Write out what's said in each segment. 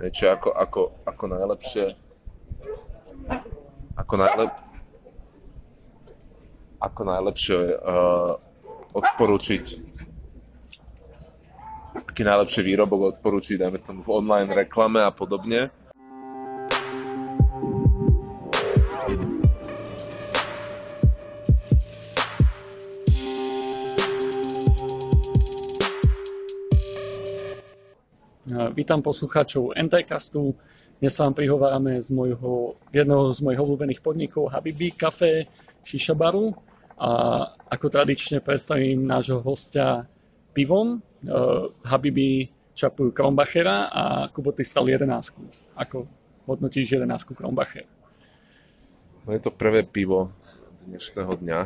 Niečo ako, ako, ako najlepšie ako najlep ako najlepšie uh, odporúčiť aký najlepší výrobok odporúčiť, dajme tomu v online reklame a podobne. Vítam poslucháčov NTCastu. Dnes sa vám prihovárame z mojho, jedného z mojich obľúbených podnikov Habibi Café Šišabaru. A ako tradične predstavím nášho hostia pivom. Uh, Habibi čapujú Kronbachera a Kubo, ty stal 11. Ako hodnotíš 11 Kronbacher? No je to prvé pivo dnešného dňa.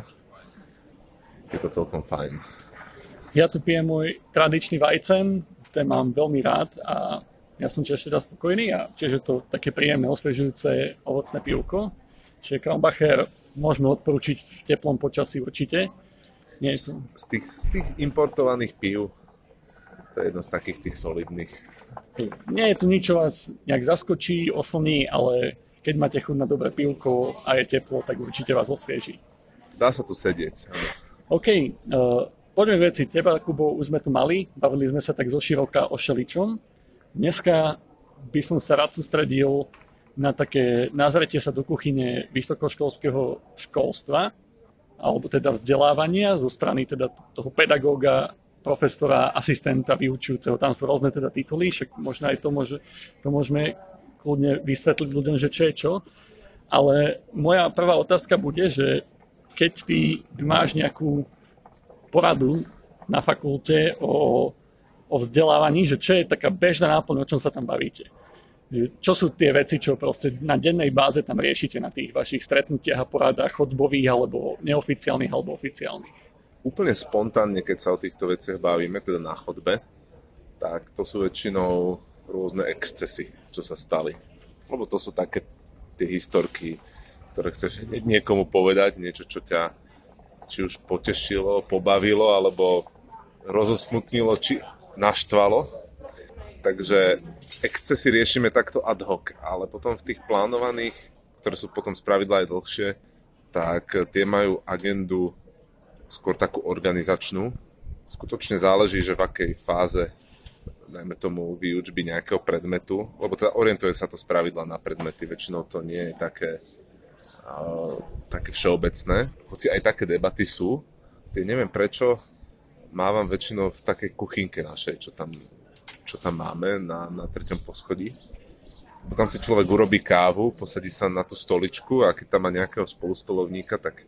Je to celkom fajn. Ja tu pijem môj tradičný vajcen, ten mám veľmi rád a ja som tiež teda spokojný a tiež je to také príjemné, osvežujúce ovocné pivko. Čiže Kronbacher môžeme odporučiť v teplom počasí určite. Nie je to... z, tých, z tých importovaných pív to je jedno z takých tých solidných. Nie je tu nič, čo vás nejak zaskočí, oslní, ale keď máte chuť na dobré pivko a je teplo, tak určite vás osvieži. Dá sa tu sedieť. OK, uh, Poďme k veci. Teba, Kubo, už sme tu mali. Bavili sme sa tak zo široka o šeličom. Dneska by som sa rád sústredil na také nazretie sa do kuchyne vysokoškolského školstva, alebo teda vzdelávania zo strany teda toho pedagóga, profesora, asistenta, vyučujúceho. Tam sú rôzne teda tituly, však možno aj to, môže, to môžeme kľudne vysvetliť ľuďom, že čo je čo. Ale moja prvá otázka bude, že keď ty máš nejakú poradu na fakulte o, o vzdelávaní, že čo je taká bežná náplň, o čom sa tam bavíte. Čo sú tie veci, čo proste na dennej báze tam riešite na tých vašich stretnutiach a poradách chodbových alebo neoficiálnych alebo oficiálnych? Úplne spontánne, keď sa o týchto veciach bavíme, teda na chodbe, tak to sú väčšinou rôzne excesy, čo sa stali. Lebo to sú také tie historky, ktoré chceš niekomu povedať, niečo, čo ťa či už potešilo, pobavilo, alebo rozosmutnilo, či naštvalo. Takže excesy riešime takto ad hoc, ale potom v tých plánovaných, ktoré sú potom spravidla aj dlhšie, tak tie majú agendu skôr takú organizačnú. Skutočne záleží, že v akej fáze dajme tomu výučby nejakého predmetu, lebo teda orientuje sa to spravidla na predmety, väčšinou to nie je také také všeobecné, hoci aj také debaty sú. Tie neviem prečo, mávam väčšinou v takej kuchynke našej, čo tam, čo tam máme na, na treťom poschodí. Potom si človek urobí kávu, posadí sa na tú stoličku a keď tam má nejakého spolustolovníka, tak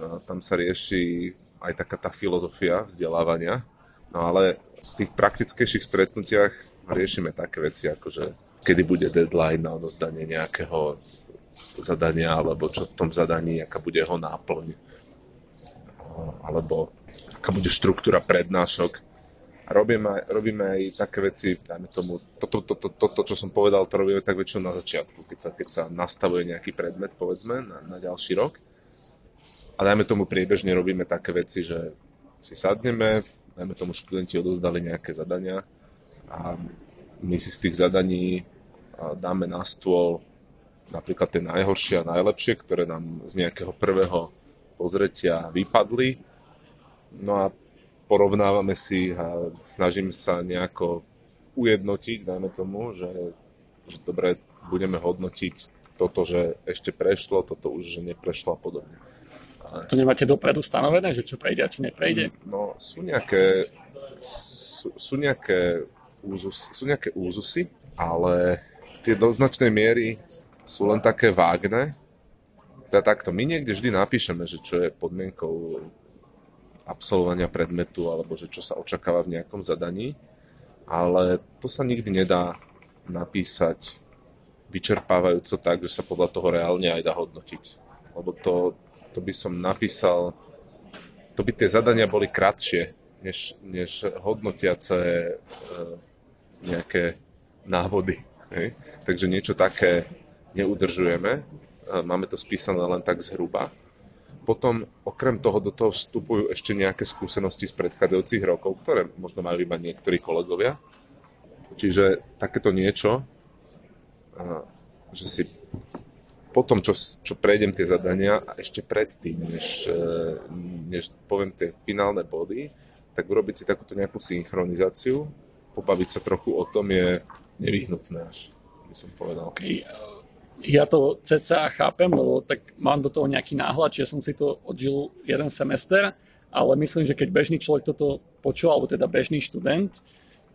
no, tam sa rieši aj taká tá filozofia vzdelávania. No ale v tých praktickejších stretnutiach riešime také veci, ako že kedy bude deadline na odozdanie nejakého zadania, alebo čo v tom zadaní, aká bude jeho náplň, alebo aká bude štruktúra prednášok. A robíme robíme aj také veci, dajme tomu, toto, to, to, to, to, čo som povedal, to robíme tak väčšinou na začiatku, keď sa, keď sa nastavuje nejaký predmet, povedzme, na, na ďalší rok. A dajme tomu priebežne robíme také veci, že si sadneme, dajme tomu študenti odozdali nejaké zadania a my si z tých zadaní dáme na stôl napríklad tie najhoršie a najlepšie, ktoré nám z nejakého prvého pozretia vypadli. No a porovnávame si a snažím sa nejako ujednotiť, dajme tomu, že, že dobre, budeme hodnotiť toto, že ešte prešlo, toto už, že neprešlo a podobne. To nemáte dopredu stanovené, že čo prejde a čo neprejde? No, sú nejaké, sú, sú nejaké, úzus, sú nejaké úzusy, ale tie do značnej miery sú len také vágne. Teda takto, my niekde vždy napíšeme, že čo je podmienkou absolvovania predmetu alebo že čo sa očakáva v nejakom zadaní, ale to sa nikdy nedá napísať vyčerpávajúco tak, že sa podľa toho reálne aj dá hodnotiť. Lebo to, to by som napísal, to by tie zadania boli kratšie, než, než hodnotiace e, nejaké návody. Hej? Takže niečo také neudržujeme, máme to spísané len tak zhruba. Potom okrem toho do toho vstupujú ešte nejaké skúsenosti z predchádzajúcich rokov, ktoré možno majú iba niektorí kolegovia. Čiže takéto niečo že si potom, čo, čo prejdem tie zadania a ešte predtým, než, e, než poviem tie finálne body, tak urobiť si takúto nejakú synchronizáciu, pobaviť sa trochu o tom je nevyhnutné až, by som povedal. Okay. Ja to cca chápem, lebo tak mám do toho nejaký náhľad, čiže som si to odžil jeden semester, ale myslím, že keď bežný človek toto počul, alebo teda bežný študent,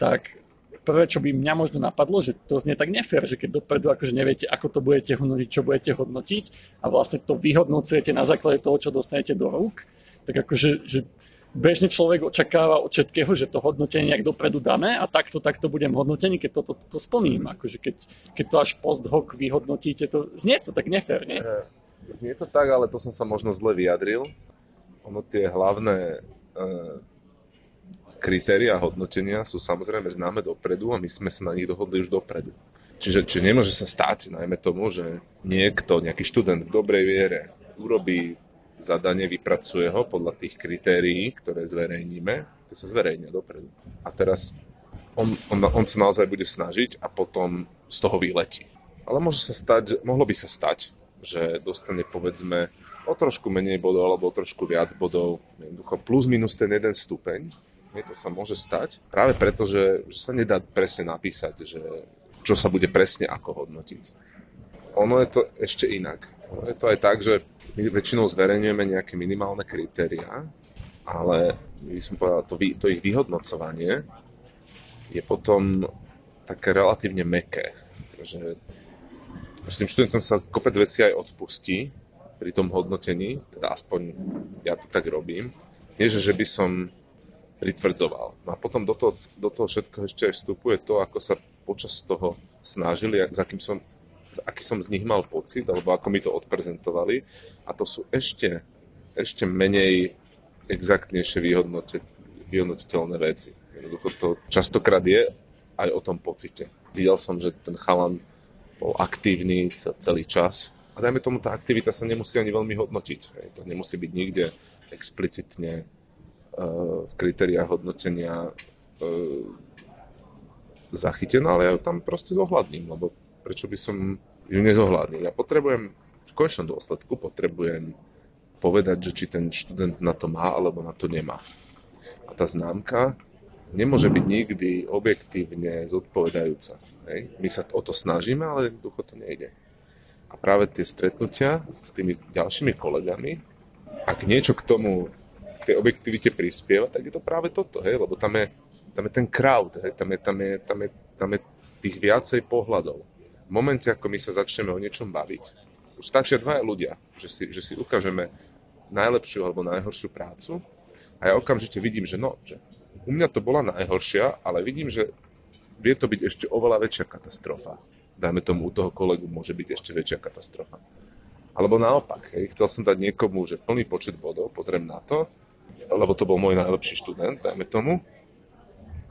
tak prvé, čo by mňa možno napadlo, že to znie tak nefér, že keď dopredu akože neviete, ako to budete hodnotiť, čo budete hodnotiť a vlastne to vyhodnocujete na základe toho, čo dostanete do rúk, tak akože že bežne človek očakáva od všetkého, že to hodnotenie nejak dopredu dané a takto, takto budem hodnotený, keď toto to, to splním. Akože keď, keď to až post hoc vyhodnotíte, to znie to tak nefér, nie? Eh, znie to tak, ale to som sa možno zle vyjadril. Ono tie hlavné uh kritéria hodnotenia sú samozrejme známe dopredu a my sme sa na nich dohodli už dopredu. Čiže, čiže nemôže sa stať, najmä tomu, že niekto, nejaký študent v dobrej viere urobí zadanie, vypracuje ho podľa tých kritérií, ktoré zverejníme, to sa zverejnia dopredu. A teraz on, on, on sa naozaj bude snažiť a potom z toho vyletí. Ale môže sa stať, mohlo by sa stať, že dostane povedzme o trošku menej bodov alebo o trošku viac bodov, jednoducho plus minus ten jeden stupeň Hej, to sa môže stať práve preto, že, že sa nedá presne napísať, že čo sa bude presne ako hodnotiť. Ono je to ešte inak. Ono je to aj tak, že my väčšinou zverejňujeme nejaké minimálne kritériá, ale by som povedal, to, to ich vyhodnocovanie je potom také relatívne meké. Že, že tým študentom sa kopec veci aj odpustí pri tom hodnotení, teda aspoň ja to tak robím. Nie, že, že by som pritvrdzoval. No a potom do toho, do toho všetko ešte aj vstupuje to, ako sa počas toho snažili, za akým som, aký som z nich mal pocit, alebo ako mi to odprezentovali. A to sú ešte, ešte menej exaktnejšie vyhodnotiteľné veci. Jednoducho to častokrát je aj o tom pocite. Videl som, že ten chalan bol aktívny celý čas. A dajme tomu, tá aktivita sa nemusí ani veľmi hodnotiť. To nemusí byť nikde explicitne v kritériách hodnotenia zachytená, ale ja ju tam proste zohľadním, lebo prečo by som ju nezohľadnil. Ja potrebujem, v konečnom dôsledku potrebujem povedať, že či ten študent na to má, alebo na to nemá. A tá známka nemôže byť nikdy objektívne zodpovedajúca. Hej? My sa o to snažíme, ale jednoducho to nejde. A práve tie stretnutia s tými ďalšími kolegami, ak niečo k tomu k tej objektivite prispieva, tak je to práve toto, hej, lebo tam je, tam je ten crowd, hej, tam, je, tam, je, tam, je, tam je tých viacej pohľadov. V momente, ako my sa začneme o niečom baviť, už stačia dvaja ľudia, že si, že si ukážeme najlepšiu alebo najhoršiu prácu a ja okamžite vidím, že no, že u mňa to bola najhoršia, ale vidím, že vie to byť ešte oveľa väčšia katastrofa. Dajme tomu, u toho kolegu môže byť ešte väčšia katastrofa. Alebo naopak, hej, chcel som dať niekomu, že plný počet bodov, pozriem na to lebo to bol môj najlepší študent, dajme tomu.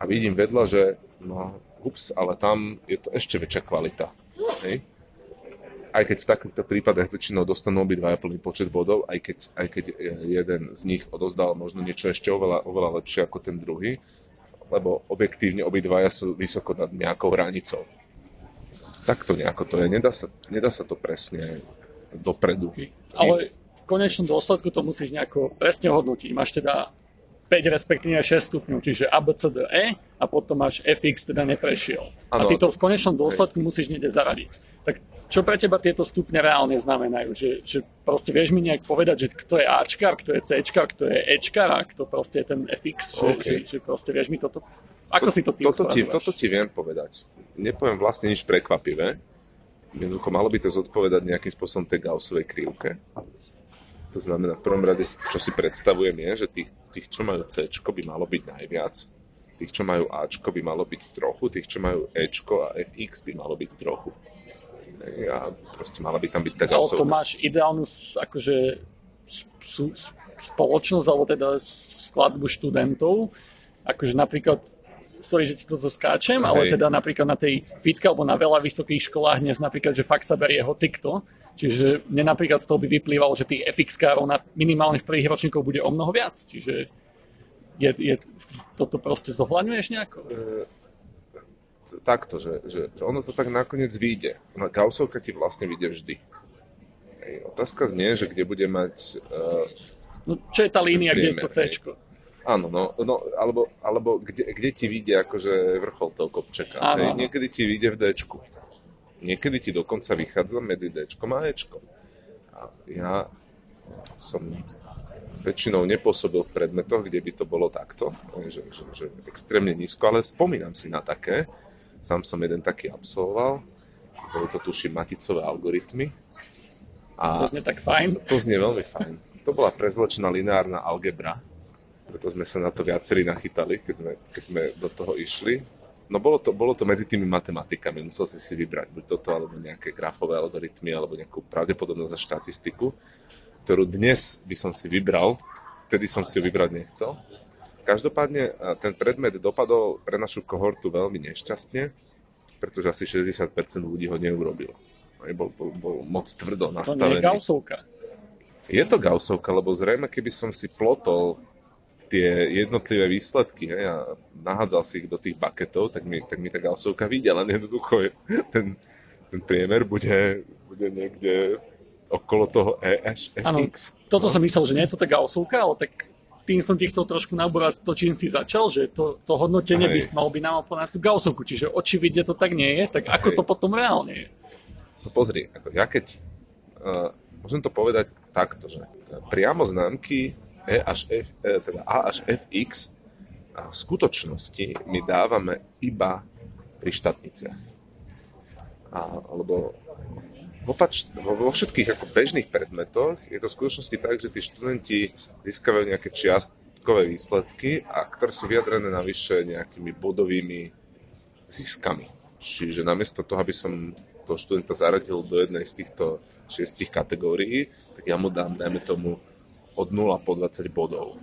A vidím vedľa, že no, ups, ale tam je to ešte väčšia kvalita. Hej? Aj keď v takýchto prípadoch väčšinou dostanú obidvaja plný počet bodov, aj keď, aj keď jeden z nich odozdal možno niečo ešte oveľa, oveľa lepšie ako ten druhý, lebo objektívne obidvaja sú vysoko nad nejakou hranicou. Takto nejako to je. Nedá sa, nedá sa to presne dopredu. Ale konečnom dôsledku to musíš nejako presne hodnotiť. Máš teda 5 respektíve 6 stupňov, čiže A, B, C, D, E a potom máš FX, teda neprešiel. Ano, a ty to v konečnom dôsledku musíš niekde zaradiť. Tak čo pre teba tieto stupne reálne znamenajú? Že, že proste vieš mi nejak povedať, že kto je Ačkar, kto je Cčkar, kto je Ečkar a kto proste je ten FX, že, okay. že, že proste vieš mi toto... Ako to, si to ty toto ti, toto ti viem povedať. Nepoviem vlastne nič prekvapivé. Jednoducho malo by to zodpovedať nejakým spôsobom tej Gaussovej krivke. To znamená, v prvom rade, čo si predstavujem, je, že tých, tých čo majú C, by malo byť najviac. Tých, čo majú A, by malo byť trochu. Tých, čo majú E a FX, by malo byť trochu. A proste mala by tam byť tak Ale to máš ideálnu akože, spoločnosť, alebo teda skladbu študentov, akože napríklad sorry, že ti to skáčem, ale teda napríklad na tej fitke alebo na veľa vysokých školách dnes napríklad, že fakt sa berie hocikto, čiže mne napríklad z toho by vyplývalo, že tých FX-károv na minimálne v prvých ročníkoch bude o mnoho viac, čiže je, je, toto proste zohľadňuješ nejako? E, takto, že, že, že ono to tak nakoniec vyjde. Ona Gaussovka ti vlastne vyjde vždy. Otázka znie, že kde bude mať... Uh, no, čo je tá línia, kde je to C? Áno, no, no alebo, alebo kde, kde ti vyjde akože vrchol toho kopčeka. Hej, niekedy ti vyjde v D. Niekedy ti dokonca vychádza medzi D a E. A ja som väčšinou nepôsobil v predmetoch, kde by to bolo takto, že, že, že extrémne nízko, ale spomínam si na také. Sám som jeden taký absolvoval. Boli to tuším maticové algoritmy. A to znie tak fajn. To znie veľmi fajn. To bola prezlečná lineárna algebra, preto sme sa na to viacerí nachytali, keď sme, keď sme do toho išli. No bolo to, bolo to medzi tými matematikami, musel si si vybrať buď toto, alebo nejaké grafové algoritmy, alebo nejakú pravdepodobnosť a štatistiku ktorú dnes by som si vybral, vtedy som si ju vybrať nechcel. Každopádne ten predmet dopadol pre našu kohortu veľmi nešťastne, pretože asi 60% ľudí ho neurobilo. Bol, bol, bol moc tvrdo nastavený. To nie je Gaussovka. Je to Gaussovka, lebo zrejme, keby som si plotol tie jednotlivé výsledky hej, a nahádzal si ich do tých baketov, tak mi, tak mi tá Gaussovka vyjde, len jednoducho ten, ten priemer bude, bude niekde okolo toho E až X. toto no. som myslel, že nie je to taká osúka, ale tak tým som ti chcel trošku naborať to, čím si začal, že to, to hodnotenie Hej. by mal byť na tú Gaussovku, čiže očividne to tak nie je, tak ako Hej. to potom reálne je? No pozri, ako ja keď, uh, môžem to povedať takto, že priamo známky E až F, e, teda A až Fx v skutočnosti my dávame iba pri štátnice. A, alebo opač, vo všetkých ako bežných predmetoch je to v skutočnosti tak, že tí študenti získavajú nejaké čiastkové výsledky, a ktoré sú vyjadrené navyše nejakými bodovými ziskami. Čiže namiesto toho, aby som toho študenta zaradil do jednej z týchto šiestich kategórií, tak ja mu dám, dajme tomu, od 0 po 20 bodov.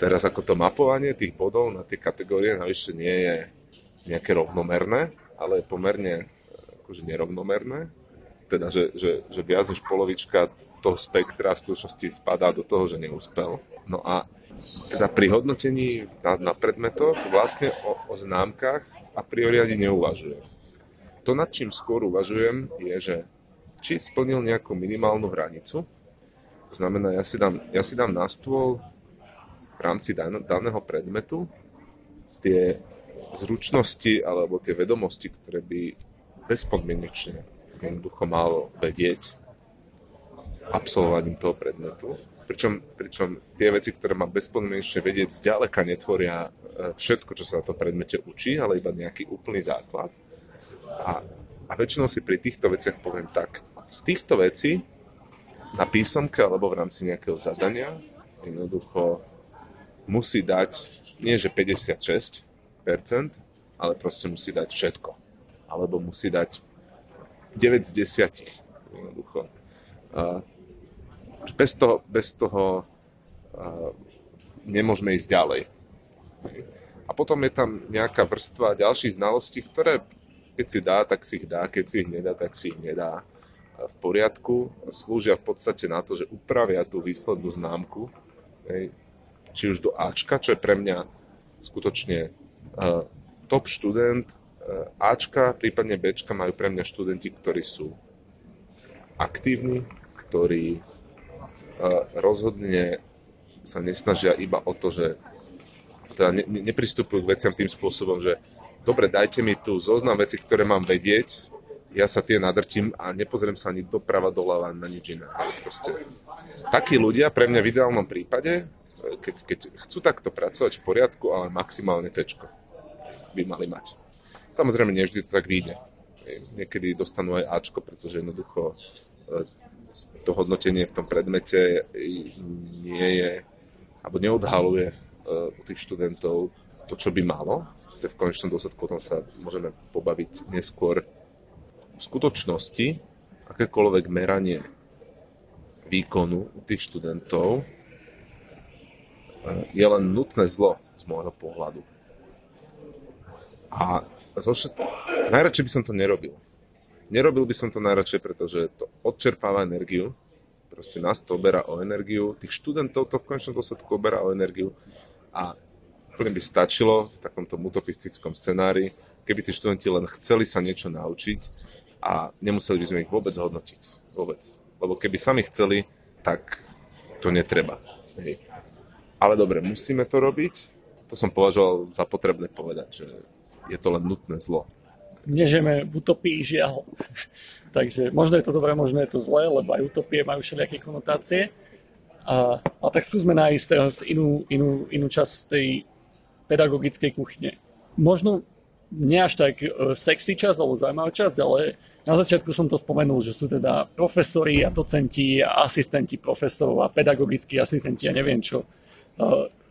Teraz ako to mapovanie tých bodov na tie kategórie navyše nie je nejaké rovnomerné, ale je pomerne akože nerovnomerné, teda že, že, že viac než polovička toho spektra v skutočnosti spadá do toho, že neúspel. No a teda pri hodnotení na, na predmetoch vlastne o, o známkach a priori ani neuvažujem. To, nad čím skôr uvažujem, je, že či splnil nejakú minimálnu hranicu, to znamená, ja si dám, ja si dám na stôl v rámci dan, daného predmetu tie zručnosti alebo tie vedomosti, ktoré by bezpodmienečne jednoducho mal vedieť absolvovaním toho predmetu. Pričom, pričom tie veci, ktoré má bezpodmienečne vedieť, zďaleka netvoria e, všetko, čo sa na tom predmete učí, ale iba nejaký úplný základ. A, a väčšinou si pri týchto veciach poviem tak, z týchto vecí na písomke alebo v rámci nejakého zadania jednoducho musí dať nie že 56%, ale proste musí dať všetko alebo musí dať 9 z 10. Jednoducho. Bez toho, bez toho nemôžeme ísť ďalej. A potom je tam nejaká vrstva ďalších znalostí, ktoré keď si dá, tak si ich dá, keď si ich nedá, tak si ich nedá. V poriadku slúžia v podstate na to, že upravia tú výslednú známku, či už do Ačka, čo je pre mňa skutočne uh, top študent Ačka, prípadne Bčka majú pre mňa študenti, ktorí sú aktívni, ktorí e, rozhodne sa nesnažia iba o to, že teda ne, nepristupujú k veciam tým spôsobom, že dobre, dajte mi tu zoznam veci, ktoré mám vedieť, ja sa tie nadrtím a nepozriem sa ani doprava, doľava, na nič iné. Proste takí ľudia pre mňa v ideálnom prípade, keď, keď chcú takto pracovať v poriadku, ale maximálne C by mali mať. Samozrejme, nie vždy to tak vyjde. Niekedy dostanú aj Ačko, pretože jednoducho e, to hodnotenie v tom predmete nie je, alebo neodhaluje e, u tých študentov to, čo by malo. V konečnom dôsledku o tom sa môžeme pobaviť neskôr. V skutočnosti akékoľvek meranie výkonu u tých študentov e, je len nutné zlo z môjho pohľadu. A zo všet... najradšej by som to nerobil. Nerobil by som to najradšej, pretože to odčerpáva energiu, proste nás to oberá o energiu, tých študentov to v konečnom dôsledku oberá o energiu a úplne by stačilo v takomto utopistickom scenári, keby tí študenti len chceli sa niečo naučiť a nemuseli by sme ich vôbec hodnotiť. Vôbec. Lebo keby sami chceli, tak to netreba. Hej. Ale dobre, musíme to robiť. To som považoval za potrebné povedať, že je to len nutné zlo. Nežeme v utopii žiaľ. Takže možno je to dobré, možno je to zlé, lebo aj utopie majú všelijaké konotácie. A, a tak skúsme nájsť teraz inú, inú, inú časť tej pedagogickej kuchyne. Možno nie až tak e, sexy čas alebo zaujímavá časť, ale na začiatku som to spomenul, že sú teda profesori a docenti a asistenti profesorov a pedagogickí asistenti a neviem čo. E,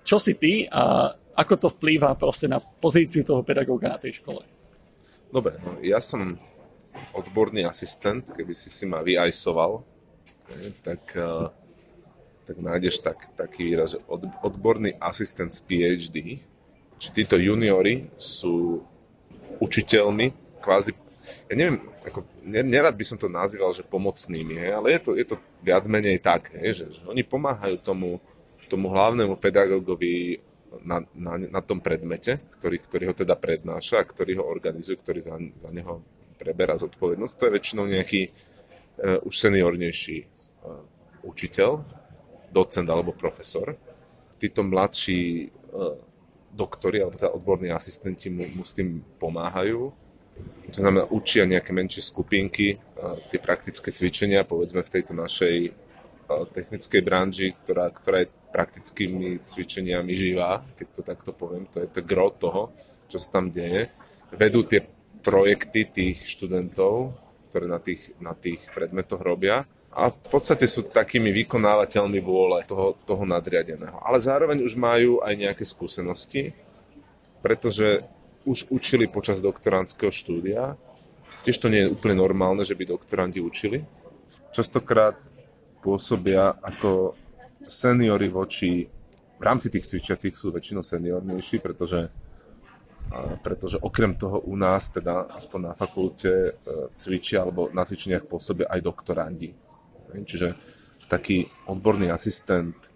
čo si ty a ako to vplýva proste na pozíciu toho pedagóga na tej škole? Dobre, ja som odborný asistent, keby si si ma vyajsoval, tak, eh, tak nájdeš tak, taký výraz, že od, odborný asistent z PhD, či títo juniori sú učiteľmi, kvázi, ja neviem, ako, nerad by som to nazýval, že pomocnými, hej, ale je to, je to viac menej tak, hej, že, že oni pomáhajú tomu, tomu hlavnému pedagógovi na, na, na tom predmete, ktorý, ktorý ho teda prednáša a ktorý ho organizuje, ktorý za, za neho preberá zodpovednosť. To je väčšinou nejaký uh, už seniornejší uh, učiteľ, docent alebo profesor. Títo mladší uh, doktori alebo teda odborní asistenti mu, mu s tým pomáhajú. To znamená, učia nejaké menšie skupinky, tie praktické cvičenia, povedzme v tejto našej technickej branži, ktorá, ktorá je praktickými cvičeniami živá, keď to takto poviem, to je to gro toho, čo sa tam deje. Vedú tie projekty tých študentov, ktoré na tých, na tých predmetoch robia a v podstate sú takými vykonávateľmi vôle toho, toho nadriadeného. Ale zároveň už majú aj nejaké skúsenosti, pretože už učili počas doktorandského štúdia. Tiež to nie je úplne normálne, že by doktorandi učili. Častokrát pôsobia ako seniory voči, v rámci tých cvičiacich sú väčšinou seniornejší, pretože pretože okrem toho u nás, teda aspoň na fakulte, e, cvičia alebo na cvičeniach pôsobia aj doktorandi. Čiže taký odborný asistent, e,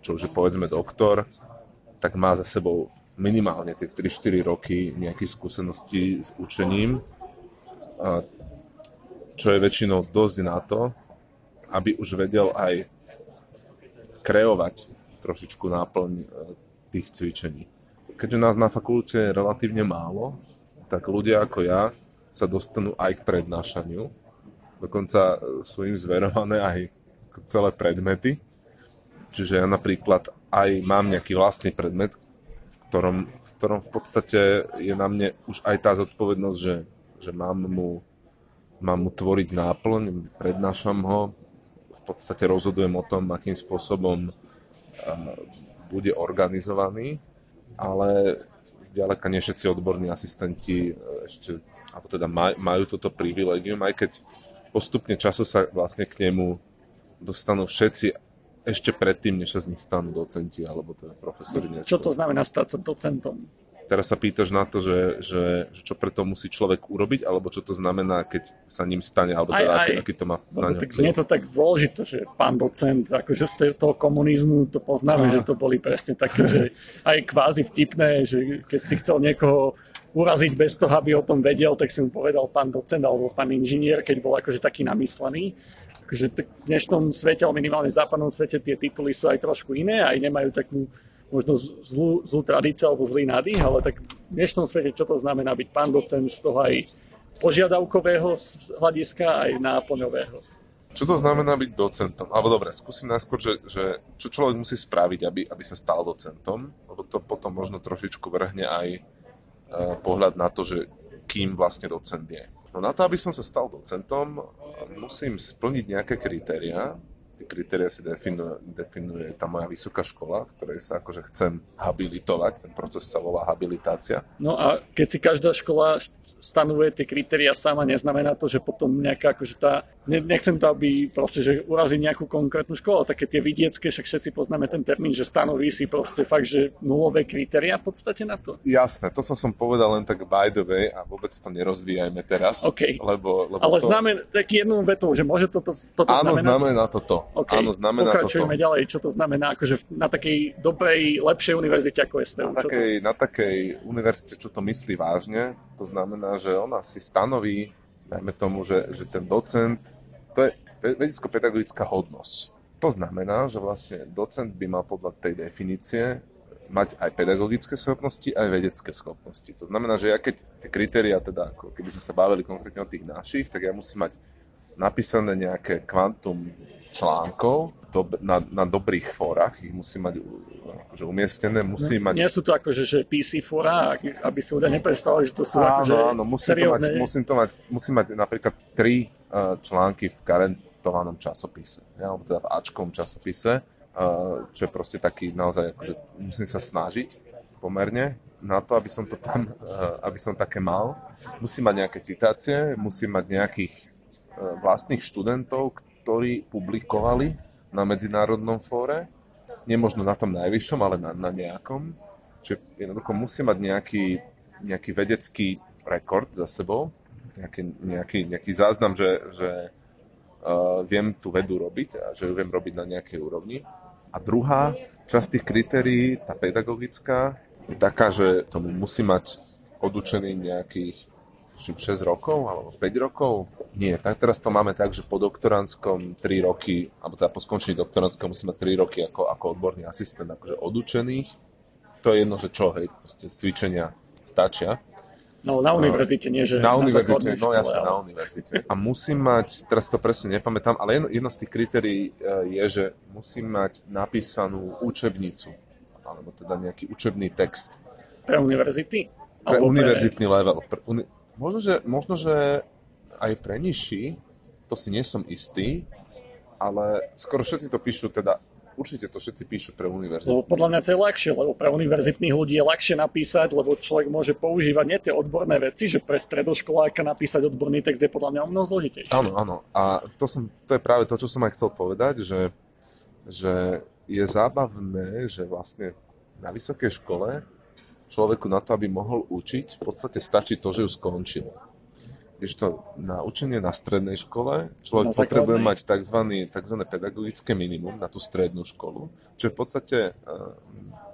čo už je povedzme doktor, tak má za sebou minimálne tie 3-4 roky nejakých skúseností s učením, čo je väčšinou dosť na to, aby už vedel aj kreovať trošičku náplň e, tých cvičení keďže nás na fakulte je relatívne málo, tak ľudia ako ja sa dostanú aj k prednášaniu. Dokonca sú im zverované aj celé predmety. Čiže ja napríklad aj mám nejaký vlastný predmet, ktorom, v ktorom v podstate je na mne už aj tá zodpovednosť, že, že mám, mu, mám mu tvoriť náplň, prednášam ho, v podstate rozhodujem o tom, akým spôsobom bude organizovaný ale zďaleka nie všetci odborní asistenti e, ešte, alebo teda maj, majú toto privilegium, aj keď postupne času sa vlastne k nemu dostanú všetci ešte predtým, než sa z nich stanú docenti alebo teda profesori. Neskôr. Čo to znamená stať sa docentom? teraz sa pýtaš na to, že, že, že čo preto musí človek urobiť, alebo čo to znamená, keď sa ním stane, alebo teda, aj, aký, aký to má na ňo. Tak znie to tak dôležité, že pán docent, akože z toho komunizmu to poznáme, Aha. že to boli presne také, že aj kvázi vtipné, že keď si chcel niekoho uraziť bez toho, aby o tom vedel, tak si mu povedal pán docent alebo pán inžinier, keď bol akože taký namyslený. Takže v dnešnom svete, ale minimálne v západnom svete, tie tituly sú aj trošku iné, aj nemajú takú možno zlú, zlú tradíciu alebo zlý nádych, ale tak v dnešnom svete čo to znamená byť pán docent z toho aj požiadavkového hľadiska, aj náplňového. Čo to znamená byť docentom? Alebo dobre, skúsim najskôr, že, že čo človek musí spraviť, aby, aby sa stal docentom, lebo to potom možno trošičku vrhne aj e, pohľad na to, že kým vlastne docent je. No na to, aby som sa stal docentom, musím splniť nejaké kritéria, tie kritéria si definuje, definuje tá moja vysoká škola, v ktorej sa akože chcem habilitovať, ten proces sa volá habilitácia. No a keď si každá škola stanovuje tie kritéria sama, neznamená to, že potom nejaká akože tá, nechcem to, aby proste, že urazí nejakú konkrétnu školu, také tie vidiecké, však všetci poznáme ten termín, že stanoví si proste fakt, že nulové kritéria v podstate na to. Jasné, to som som povedal len tak by the way a vôbec to nerozvíjajme teraz. Okay. Lebo, lebo Ale to... znamená, tak jednou vetou, že môže toto, toto Áno, znamená... znamená Okay. Áno, znamená Pokračujeme toto. ďalej, čo to znamená akože na takej dobrej, lepšej univerzite ako STU. Na takej, na takej univerzite, čo to myslí vážne, to znamená, že ona si stanoví, dajme tomu, že, že ten docent, to je vedecko-pedagogická hodnosť. To znamená, že vlastne docent by mal podľa tej definície mať aj pedagogické schopnosti, aj vedecké schopnosti. To znamená, že ja keď tie kritéria, teda ako keby sme sa bavili konkrétne o tých našich, tak ja musím mať napísané nejaké kvantum článkov do, na, na dobrých fórach, ich musí mať akože umiestnené, musí no, mať... Nie sú to akože že PC fóra, aby si ľudia nepredstavili, že to sú áno, akože áno, musím to, mať, musím to mať, musím mať napríklad tri uh, články v karentovanom časopise, ja, alebo teda v Ačkovom časopise, uh, čo je proste taký naozaj, akože musím sa snažiť pomerne na to, aby som to tam, uh, aby som také mal. Musím mať nejaké citácie, musím mať nejakých uh, vlastných študentov, ktorí publikovali na medzinárodnom fóre, nemožno na tom najvyššom, ale na, na nejakom. Čiže jednoducho musí mať nejaký, nejaký vedecký rekord za sebou, nejaký, nejaký, nejaký záznam, že, že uh, viem tú vedu robiť a že ju viem robiť na nejakej úrovni. A druhá časť tých kritérií, tá pedagogická, je taká, že tomu musí mať odučený nejakých 6 rokov alebo 5 rokov. Nie, tak teraz to máme tak, že po doktorandskom 3 roky, alebo teda po skončení doktorandskom musí mať 3 roky ako, ako odborný asistent, akože odučených. To je jedno, že čo, hej, proste cvičenia stačia. No na univerzite, nie že na, na univerzite, no jasne, ale... na univerzite. A musím mať, teraz to presne nepamätám, ale jedno, jedno z tých kritérií e, je, že musím mať napísanú učebnicu, alebo teda nejaký učebný text. Pre univerzity? Pre univerzitný pre... level. Pre uni- Možno že, možno, že aj pre nižší, to si nie som istý, ale skoro všetci to píšu, teda určite to všetci píšu pre univerzitu. Lebo podľa mňa to je ľahšie, lebo pre univerzitných ľudí je ľahšie napísať, lebo človek môže používať nie tie odborné veci, že pre stredoškoláka napísať odborný text je podľa mňa o mnoho zložitejšie. Áno, áno. A to, som, to je práve to, čo som aj chcel povedať, že, že je zábavné, že vlastne na vysokej škole človeku na to, aby mohol učiť, v podstate stačí to, že ju skončil. Když to na učenie na strednej škole človek potrebuje mať tzv. tzv. pedagogické minimum na tú strednú školu, čo je v podstate, uh,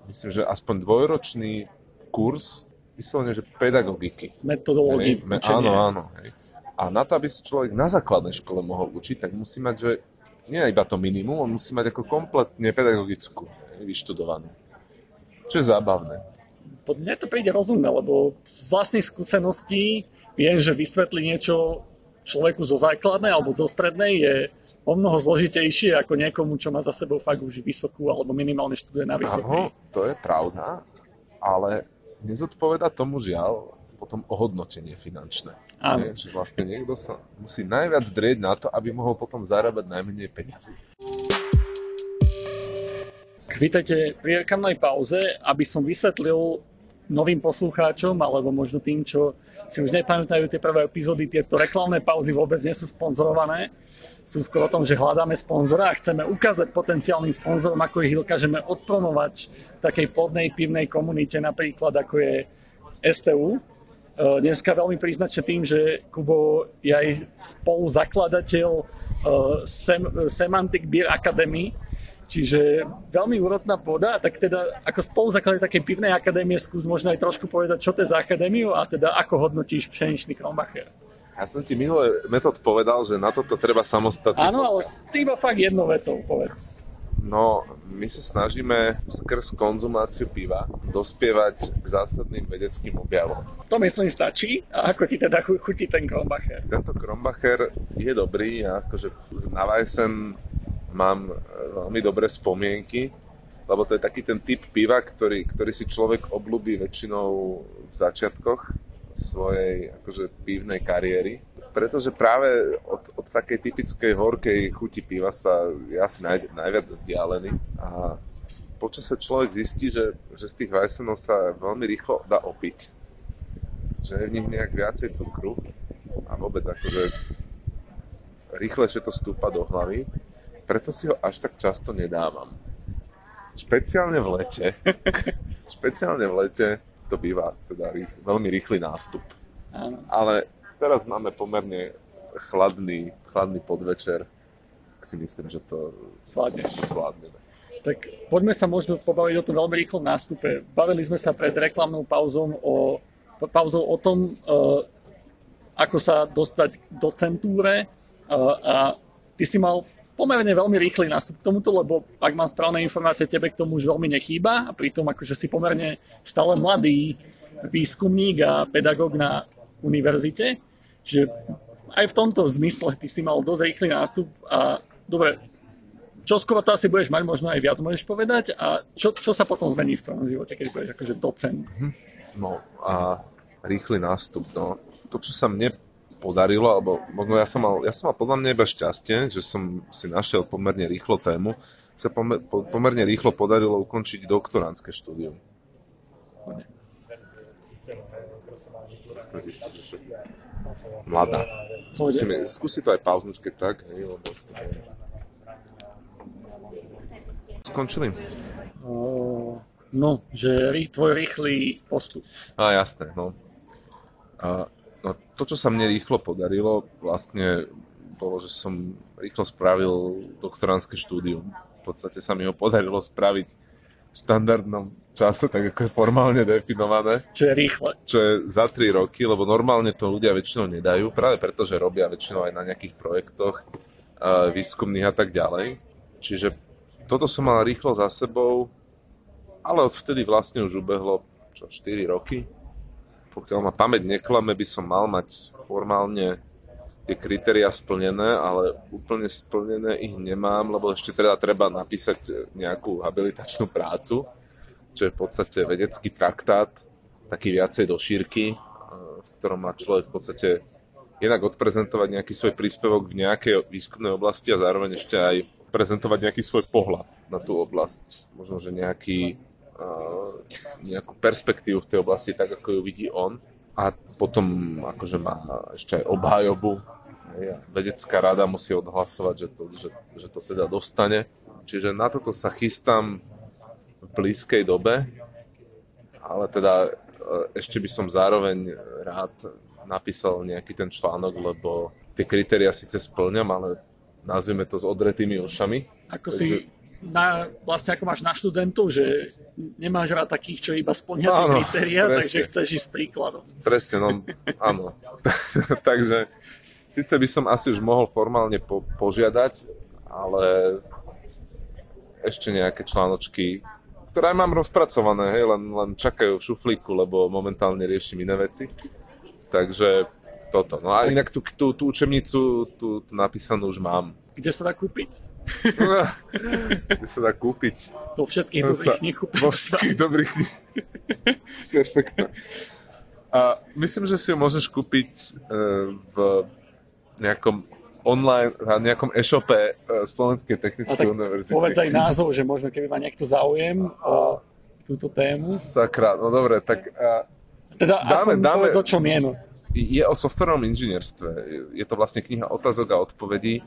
myslím, že aspoň dvojročný kurz vyslovene, že pedagogiky. Metodológie. Me, áno, áno. Hej. A na to, aby si človek na základnej škole mohol učiť, tak musí mať, že nie iba to minimum, on musí mať ako kompletne pedagogickú vyštudovanú. Čo je zábavné mne to príde rozumné, lebo z vlastných skúseností viem, že vysvetliť niečo človeku zo základnej alebo zo strednej je o mnoho zložitejšie ako niekomu, čo má za sebou fakt už vysokú alebo minimálne študuje na vysokej. to je pravda, ale nezodpoveda tomu žiaľ potom ohodnotenie finančné. Áno. Je, že vlastne niekto sa musí najviac drieť na to, aby mohol potom zarábať najmenej peniazy. Vítajte pri reklamnej pauze, aby som vysvetlil novým poslucháčom, alebo možno tým, čo si už nepamätajú tie prvé epizódy, tieto reklamné pauzy vôbec nie sú sponzorované. Sú skôr o tom, že hľadáme sponzora a chceme ukázať potenciálnym sponzorom, ako ich dokážeme odpromovať v takej plodnej pivnej komunite, napríklad ako je STU. E, dneska veľmi priznačne tým, že Kubo je aj spoluzakladateľ e, Sem- Semantic Beer Academy, Čiže veľmi úrodná pôda, tak teda ako spoluzakladateľ takej pivnej akadémie skús možno aj trošku povedať, čo to je za akadémiu a teda ako hodnotíš pšeničný Kronbacher. Ja som ti minulý metód povedal, že na toto treba samostatný Áno, ale ty iba fakt jednou vetou povedz. No, my sa snažíme skrz konzumáciu piva dospievať k zásadným vedeckým objavom. To myslím stačí. A ako ti teda chutí ten Kronbacher? Tento Kronbacher je dobrý a akože z Navajsen mám e, veľmi dobré spomienky, lebo to je taký ten typ piva, ktorý, ktorý si človek oblúbi väčšinou v začiatkoch svojej akože pivnej kariéry. Pretože práve od, od takej typickej horkej chuti piva sa je asi naj, najviac vzdialený a počase človek zistí, že, že z tých Weissenov sa veľmi rýchlo dá opiť. Že je v nich nejak viacej cukru a vôbec akože rýchlejšie to stúpa do hlavy preto si ho až tak často nedávam. Špeciálne v lete, špeciálne v lete to býva teda rých, veľmi rýchly nástup. Áno. Ale teraz máme pomerne chladný, chladný podvečer si myslím, že to Zvládneš. zvládneme. Tak poďme sa možno pobaviť o tom veľmi rýchlom nástupe. Bavili sme sa pred reklamnou pauzou o, pauzou o tom, uh, ako sa dostať do centúre uh, a ty si mal pomerne veľmi rýchly nástup k tomuto, lebo ak mám správne informácie, tebe k tomu už veľmi nechýba a pritom akože si pomerne stále mladý výskumník a pedagóg na univerzite. Čiže aj v tomto zmysle ty si mal dosť rýchly nástup a dobre, čo skoro to asi budeš mať, možno aj viac môžeš povedať a čo, čo sa potom zmení v tvojom živote, keď budeš akože docent? No a rýchly nástup, no. To, čo sa mne podarilo, alebo možno ja som mal, ja som mal podľa mňa iba šťastie, že som si našiel pomerne rýchlo tému, sa pomer, po, pomerne rýchlo podarilo ukončiť doktorantské štúdium. Chcem zistiť, že mladá. Musíme, skúsi to aj pauznúť, keď tak, skončili. No, že tvoj rýchly postup. A jasné, no. A, no. To, čo sa mne rýchlo podarilo, vlastne bolo, že som rýchlo spravil doktorantské štúdium. V podstate sa mi ho podarilo spraviť v štandardnom čase, tak ako je formálne definované. Čo je rýchle. Čo je za 3 roky, lebo normálne to ľudia väčšinou nedajú, práve preto, že robia väčšinou aj na nejakých projektoch uh, výskumných a tak ďalej. Čiže toto som mal rýchlo za sebou, ale odvtedy vlastne už ubehlo čo, 4 roky. Pokiaľ ma pamäť neklame, by som mal mať formálne tie kritéria splnené, ale úplne splnené ich nemám, lebo ešte teda treba napísať nejakú habilitačnú prácu, čo je v podstate vedecký traktát, taký viacej do šírky, v ktorom má človek v podstate jednak odprezentovať nejaký svoj príspevok v nejakej výskumnej oblasti a zároveň ešte aj prezentovať nejaký svoj pohľad na tú oblasť. Možno, že nejaký, nejakú perspektívu v tej oblasti, tak ako ju vidí on. A potom akože má ešte aj obhajobu, vedecká rada musí odhlasovať, že to, že, že to teda dostane. Čiže na toto sa chystám v blízkej dobe, ale teda e, ešte by som zároveň rád napísal nejaký ten článok, lebo tie kritéria síce splňam, ale nazvime to s odretými ušami. Ako Takže... si na, vlastne ako máš na študentov, že nemáš rád takých, čo iba splňa tie kritéria, takže chceš ísť príkladom. Presne, no áno. takže Sice by som asi už mohol formálne po, požiadať, ale ešte nejaké článočky, ktoré mám rozpracované, hej, len, len čakajú v šuflíku, lebo momentálne riešim iné veci. Takže toto. No a inak tú, tú, tú učebnicu, tú, tú napísanú už mám. Kde sa dá kúpiť? Kde sa dá kúpiť? Vo všetkých no dobrých knih. Vo všetkých dobrých knih. Perfektne. A myslím, že si ho môžeš kúpiť uh, v nejakom online, na nejakom e-shope e, Slovenskej technickej univerzity. Povedz aj názov, že možno keby ma niekto záujem o túto tému. Sakra, no dobre, tak... A, teda dáme, aspoň dáme, povedz, o čom je. No. Je o softwarovom inžinierstve. Je to vlastne kniha otázok a odpovedí.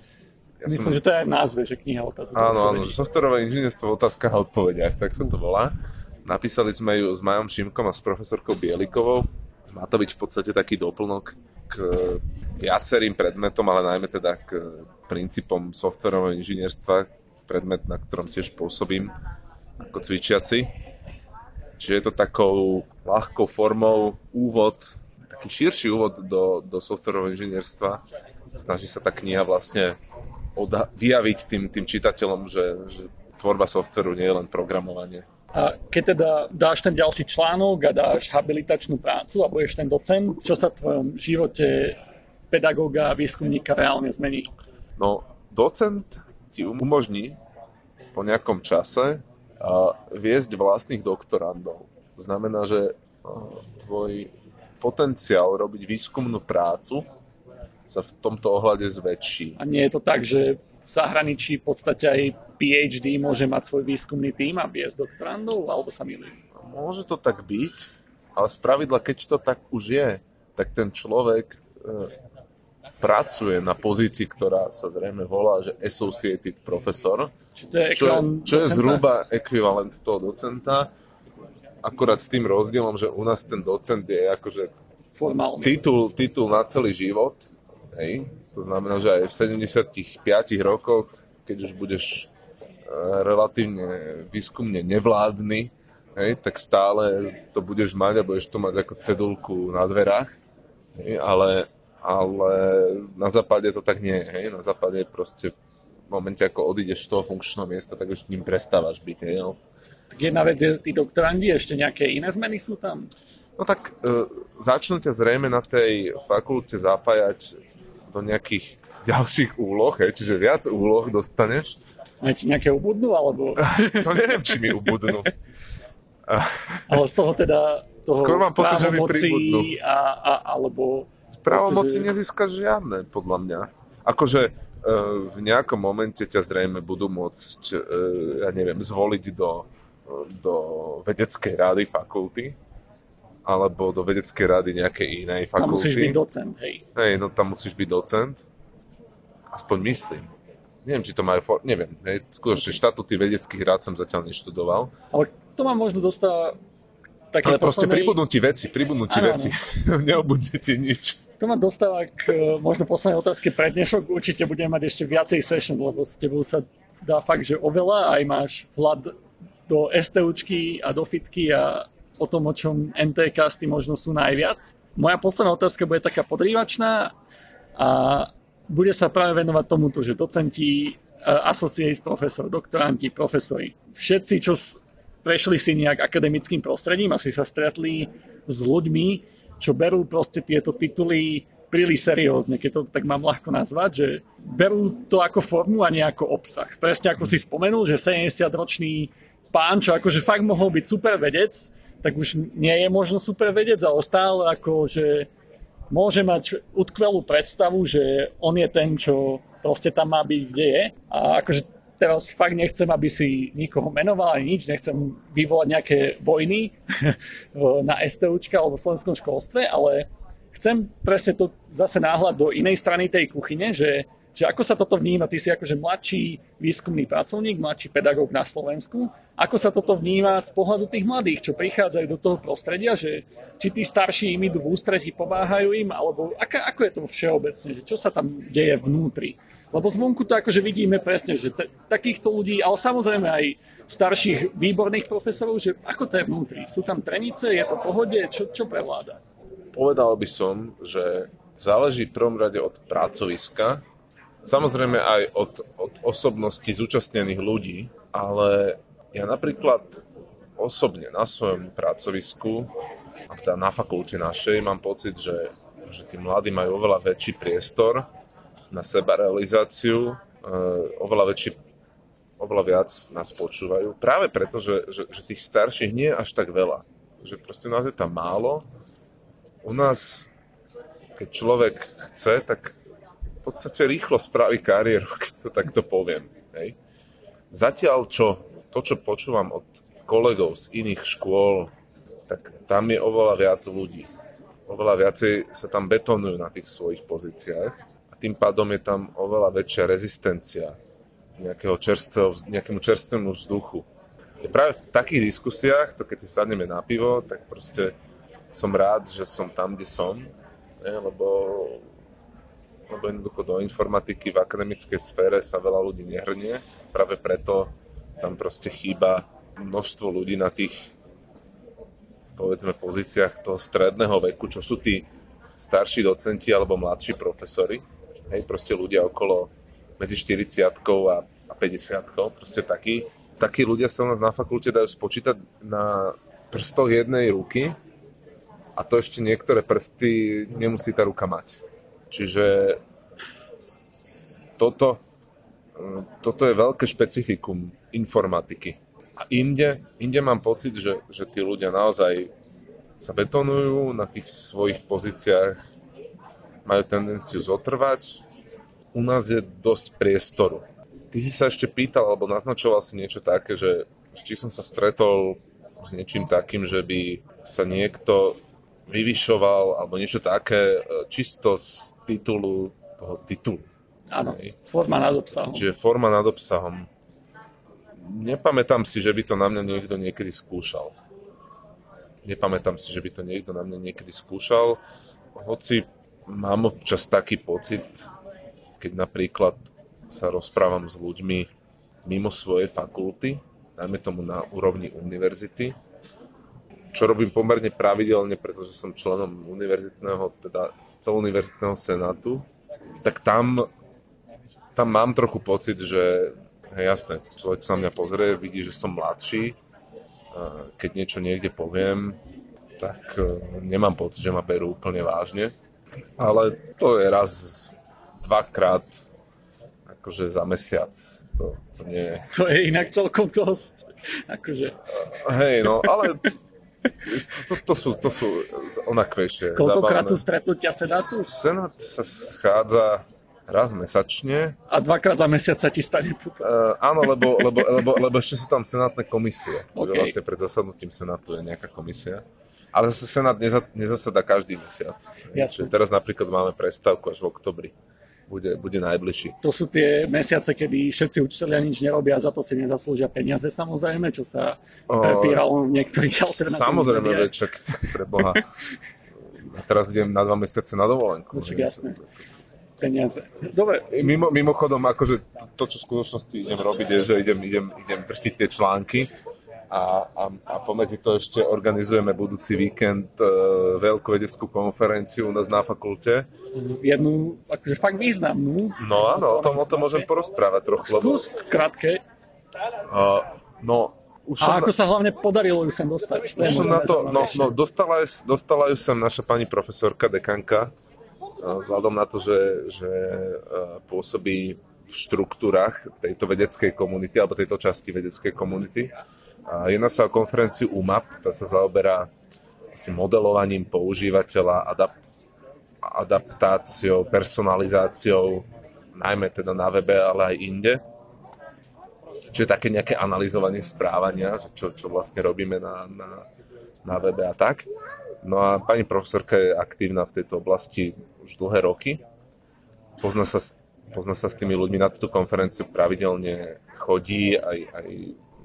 Ja Myslím, som... že to je aj v názve, že kniha otázok a Áno, áno, že softwarové inžinierstvo v otázkach a odpovediach, tak sa to volá. Napísali sme ju s Majom Šimkom a s profesorkou Bielikovou. Má to byť v podstate taký doplnok k viacerým predmetom, ale najmä teda k princípom softverového inžinierstva, predmet, na ktorom tiež pôsobím ako cvičiaci. Čiže je to takou ľahkou formou úvod, taký širší úvod do, do softverového inžinierstva. Snaží sa tá kniha vlastne odha- vyjaviť tým, tým čitateľom, že, že tvorba softveru nie je len programovanie. A keď teda dáš ten ďalší článok a dáš habilitačnú prácu a budeš ten docent, čo sa v tvojom živote pedagóga a výskumníka reálne zmení? No, docent ti umožní po nejakom čase viesť vlastných doktorandov. To znamená, že tvoj potenciál robiť výskumnú prácu sa v tomto ohľade zväčší. A nie je to tak, že v zahraničí v podstate aj PhD môže mať svoj výskumný tým a viesť doktorandov, alebo sa milím? Môže to tak byť, ale spravidla, keď to tak už je, tak ten človek e, pracuje na pozícii, ktorá sa zrejme volá, že Associated Professor, to je čo, čo je zhruba ekvivalent toho docenta, akurát s tým rozdielom, že u nás ten docent je akože Formálny. Titul, titul na celý život, Hej? To znamená, že aj v 75 rokoch keď už budeš e, relatívne výskumne nevládny, hej, tak stále to budeš mať a budeš to mať ako cedulku na dverách, hej, ale, ale na západe to tak nie je. Hej. Na západe proste v momente, ako odídeš z toho funkčného miesta, tak už ním prestávaš byť. Hej, no. Tak jedna vec je, tí doktorandi, ešte nejaké iné zmeny sú tam? No tak e, začnú ťa zrejme na tej fakulte zapájať do nejakých ďalších úloh, hej, čiže viac úloh dostaneš. A ti nejaké ubudnú, alebo... to neviem, či mi ubudnú. Ale z toho teda toho Skôr mám pocit, že mi pribudnú. A, a, alebo... Právomoci že... nezískaš žiadne, podľa mňa. Akože v nejakom momente ťa zrejme budú môcť, ja neviem, zvoliť do, do vedeckej rády fakulty, alebo do vedeckej rady nejakej inej fakulty. Tam musíš byť docent, hej. Hej, no tam musíš byť docent. Aspoň myslím. Neviem, či to majú... For... Neviem, hej, skutočne štatúty vedeckých rád som zatiaľ neštudoval. Ale to má možno dostáva také Ale proste poslednej... pribudnú ti veci, pribudnú ti ano, veci. Neobudne ti nič. To ma dostáva k e, možno poslednej otázke pre dnešok. Určite budeme mať ešte viacej session, lebo s tebou sa dá fakt, že oveľa. Aj máš vhľad do STUčky a do fitky a o tom, o čom NTCasty možno sú najviac. Moja posledná otázka bude taká podrývačná a bude sa práve venovať tomuto, že docenti, e, associate profesor, doktoranti, profesori, všetci, čo prešli si nejak akademickým prostredím, asi sa stretli s ľuďmi, čo berú proste tieto tituly príliš seriózne, keď to tak mám ľahko nazvať, že berú to ako formu a nie ako obsah. Presne ako si spomenul, že 70-ročný pán, čo akože fakt mohol byť super vedec, tak už nie je možno super vedec, ale stále ako, že môže mať utkvelú predstavu, že on je ten, čo proste tam má byť, kde je. A akože teraz fakt nechcem, aby si nikoho menoval ani nič, nechcem vyvolať nejaké vojny na STUčka alebo v slovenskom školstve, ale chcem presne to zase náhľad do inej strany tej kuchyne, že, že ako sa toto vníma, ty si akože mladší výskumný pracovník, mladší pedagóg na Slovensku, ako sa toto vníma z pohľadu tých mladých, čo prichádzajú do toho prostredia, že či tí starší im idú v ústretí, pomáhajú im, alebo aká, ako je to všeobecne, že čo sa tam deje vnútri. Lebo zvonku to akože vidíme presne, že t- takýchto ľudí, ale samozrejme aj starších výborných profesorov, že ako to je vnútri? Sú tam trenice, je to pohode, čo, čo prevláda? Povedal by som, že záleží v prvom rade od pracoviska, samozrejme aj od, od osobnosti zúčastnených ľudí, ale ja napríklad osobne na svojom pracovisku, a teda na fakulte našej, mám pocit, že, že tí mladí majú oveľa väčší priestor na seba realizáciu, eh, oveľa väčší oveľa viac nás počúvajú. Práve preto, že, že, že tých starších nie je až tak veľa. Že proste nás je tam málo. U nás, keď človek chce, tak podstate rýchlo spraví kariéru, keď to takto poviem. Hej. Zatiaľ, čo to, čo počúvam od kolegov z iných škôl, tak tam je oveľa viac ľudí. Oveľa viacej sa tam betonujú na tých svojich pozíciách tým pádom je tam oveľa väčšia rezistencia nejakého čerstvého, nejakému čerstvému vzduchu. Je práve v takých diskusiách, to keď si sadneme na pivo, tak proste som rád, že som tam, kde som, lebo, lebo jednoducho do informatiky v akademickej sfére sa veľa ľudí nehrnie, práve preto tam proste chýba množstvo ľudí na tých povedzme pozíciách toho stredného veku, čo sú tí starší docenti alebo mladší profesori, hej, proste ľudia okolo medzi 40 a, a 50 proste takí. Takí ľudia sa u nás na fakulte dajú spočítať na prstoch jednej ruky a to ešte niektoré prsty nemusí tá ruka mať. Čiže toto, toto je veľké špecifikum informatiky. A inde, inde mám pocit, že, že tí ľudia naozaj sa betonujú na tých svojich pozíciách majú tendenciu zotrvať. U nás je dosť priestoru. Ty si sa ešte pýtal, alebo naznačoval si niečo také, že či som sa stretol s niečím takým, že by sa niekto vyvyšoval, alebo niečo také, e, čisto z titulu toho titulu. Áno, forma nad obsahom. Čiže forma nad obsahom. Nepamätám si, že by to na mňa niekto niekedy skúšal. Nepamätám si, že by to niekto na mňa niekedy skúšal. Hoci mám občas taký pocit, keď napríklad sa rozprávam s ľuďmi mimo svojej fakulty, dajme tomu na úrovni univerzity, čo robím pomerne pravidelne, pretože som členom univerzitného, teda celouniverzitného senátu, tak tam, tam mám trochu pocit, že hej, jasné, človek sa na mňa pozrie, vidí, že som mladší, keď niečo niekde poviem, tak e, nemám pocit, že ma berú úplne vážne. Ale to je raz, dvakrát akože za mesiac. To, to nie. To je inak celkom dosť. Akože... Hej, no, ale to, to, sú, to sú onakvejšie. Koľkokrát sú stretnutia Senátu? Senát sa schádza raz mesačne. A dvakrát za mesiac sa ti stane puto. Uh, áno, lebo, lebo, lebo, lebo ešte sú tam senátne komisie. Okay. Vlastne pred zasadnutím Senátu je nejaká komisia. Ale zase Senát nezasada každý mesiac. Jasne. Čiže teraz napríklad máme prestávku až v oktobri bude, bude najbližší. To sú tie mesiace, kedy všetci učiteľia nič nerobia a za to si nezaslúžia peniaze samozrejme, čo sa prepíralo v niektorých alternatívnych Samozrejme, večak, pre Boha. A teraz idem na dva mesiace na dovolenku. Však jasné peniaze. Dobre. Mimo, mimochodom, akože to, čo v skutočnosti idem robiť, je, že idem, idem, idem drtiť tie články a, a, a pomedzi to ešte organizujeme budúci víkend uh, veľkú vedeckú konferenciu u nás na fakulte. Jednu, akože fakt významnú. No áno, o tom, o tom môžem porozprávať trochu. Skús krátke. Uh, no, už a ako na... sa hlavne podarilo ju sem dostať? Už som na to, no, no, dostala, dostala ju sem naša pani profesorka, dekanka, vzhľadom na to, že, že pôsobí v štruktúrach tejto vedeckej komunity, alebo tejto časti vedeckej komunity. Jedná sa o konferenciu UMAP, tá sa zaoberá asi modelovaním používateľa, adap- adaptáciou, personalizáciou, najmä teda na webe, ale aj inde. Čiže také nejaké analyzovanie správania, čo, čo vlastne robíme na, na, na webe a tak. No a pani profesorka je aktívna v tejto oblasti už dlhé roky. Pozná sa, pozná sa s tými ľuďmi na túto konferenciu, pravidelne chodí, aj, aj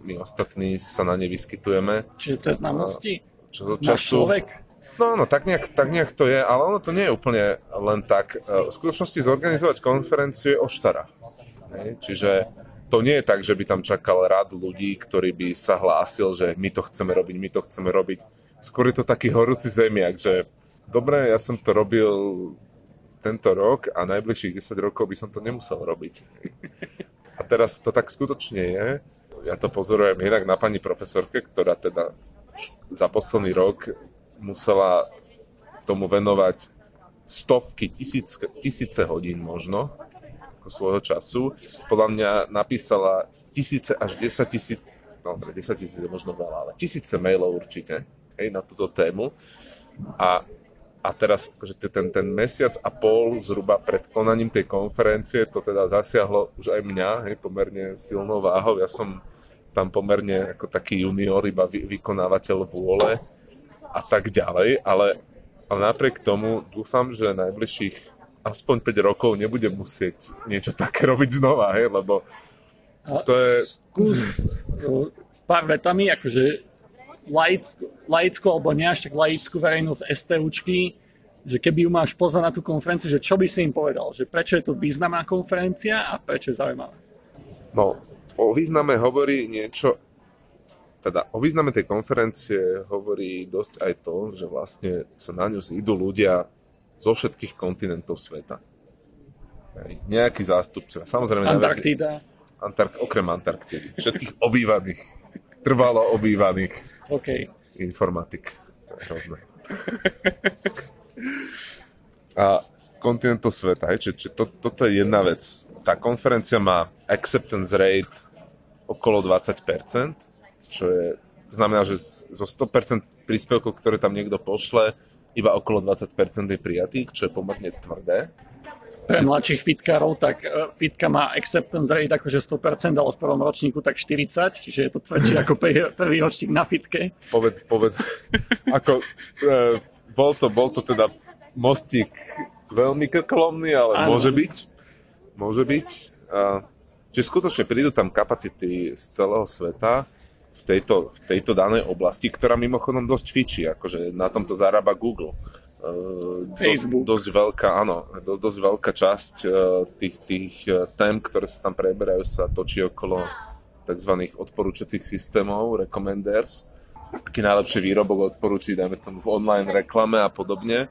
my ostatní sa na ne vyskytujeme. Čiže cez znalosti? Čas od času. človek? No, no, tak nejak, tak nejak to je, ale ono to nie je úplne len tak. E, v skutočnosti zorganizovať konferenciu je oštara. Čiže to nie je tak, že by tam čakal rad ľudí, ktorý by sa hlásil, že my to chceme robiť, my to chceme robiť. Skôr je to taký horúci zemiak, že dobre, ja som to robil tento rok a najbližších 10 rokov by som to nemusel robiť. A teraz to tak skutočne je ja to pozorujem jednak na pani profesorke, ktorá teda za posledný rok musela tomu venovať stovky, tisíc, tisíce hodín možno ako svojho času. Podľa mňa napísala tisíce až 10 tisíc, no 10 tisíc je možno veľa, ale tisíce mailov určite hej, na túto tému. A, a teraz akože ten, ten mesiac a pol zhruba pred konaním tej konferencie to teda zasiahlo už aj mňa hej, pomerne silnou váhou. Ja som tam pomerne ako taký junior, iba vy, vykonávateľ vôle a tak ďalej, ale, ale napriek tomu dúfam, že najbližších aspoň 5 rokov nebudem musieť niečo také robiť znova, hej, lebo to je... Skús pár vetami, akože laickú, laickú alebo nie až tak laickú verejnosť STUčky, že keby ju máš pozvať na tú konferenciu, že čo by si im povedal? Že prečo je to významná konferencia a prečo je zaujímavá? No, o význame hovorí niečo, teda o význame tej konferencie hovorí dosť aj to, že vlastne sa na ňu zídu ľudia zo všetkých kontinentov sveta. Nejaký zástupcovia. Samozrejme, Antarktída. Antark- okrem Antarktídy. Všetkých obývaných. Trvalo obývaných. OK. Informatik. To je hrozné. A kontinentov sveta. Hej. Čiže, čiže to, toto je jedna vec. Tá konferencia má acceptance rate okolo 20%, čo je, znamená, že zo 100% príspevkov, ktoré tam niekto pošle, iba okolo 20% je prijatých, čo je pomerne tvrdé. Pre mladších fitkárov, tak e, fitka má acceptance rate akože 100%, ale v prvom ročníku tak 40, čiže je to tvrdšie ako prvý ročník na fitke. Povedz, povedz, ako, e, bol, to, bol to teda mostík veľmi krkolomný, ale ano. môže byť. Môže byť. A, čiže skutočne prídu tam kapacity z celého sveta v tejto, v tejto danej oblasti, ktorá mimochodom dosť fičí, akože na tomto zarába Google. Facebook. Dosť, dosť veľká, áno, dosť, dosť veľká časť uh, tých, tých uh, tém, ktoré sa tam preberajú, sa točí okolo tzv. odporúčacích systémov, recommenders, aký najlepší výrobok odporúči, dajme tomu v online reklame a podobne,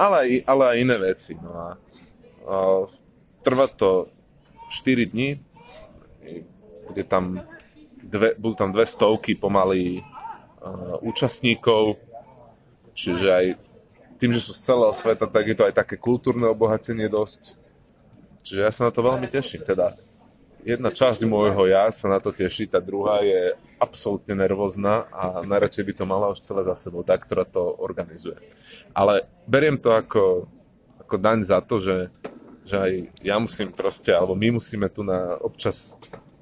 ale aj, ale aj iné veci. No a, a trvá to 4 dní, bude tam dve, budú tam dve stovky pomaly uh, účastníkov, čiže aj tým, že sú z celého sveta, tak je to aj také kultúrne obohatenie dosť. Čiže ja sa na to veľmi teším. Teda jedna časť môjho ja sa na to teší, tá druhá je absolútne nervózna a najradšej by to mala už celé za sebou, tá, ktorá to organizuje. Ale beriem to ako, ako daň za to, že, že aj ja musím proste, alebo my musíme tu na občas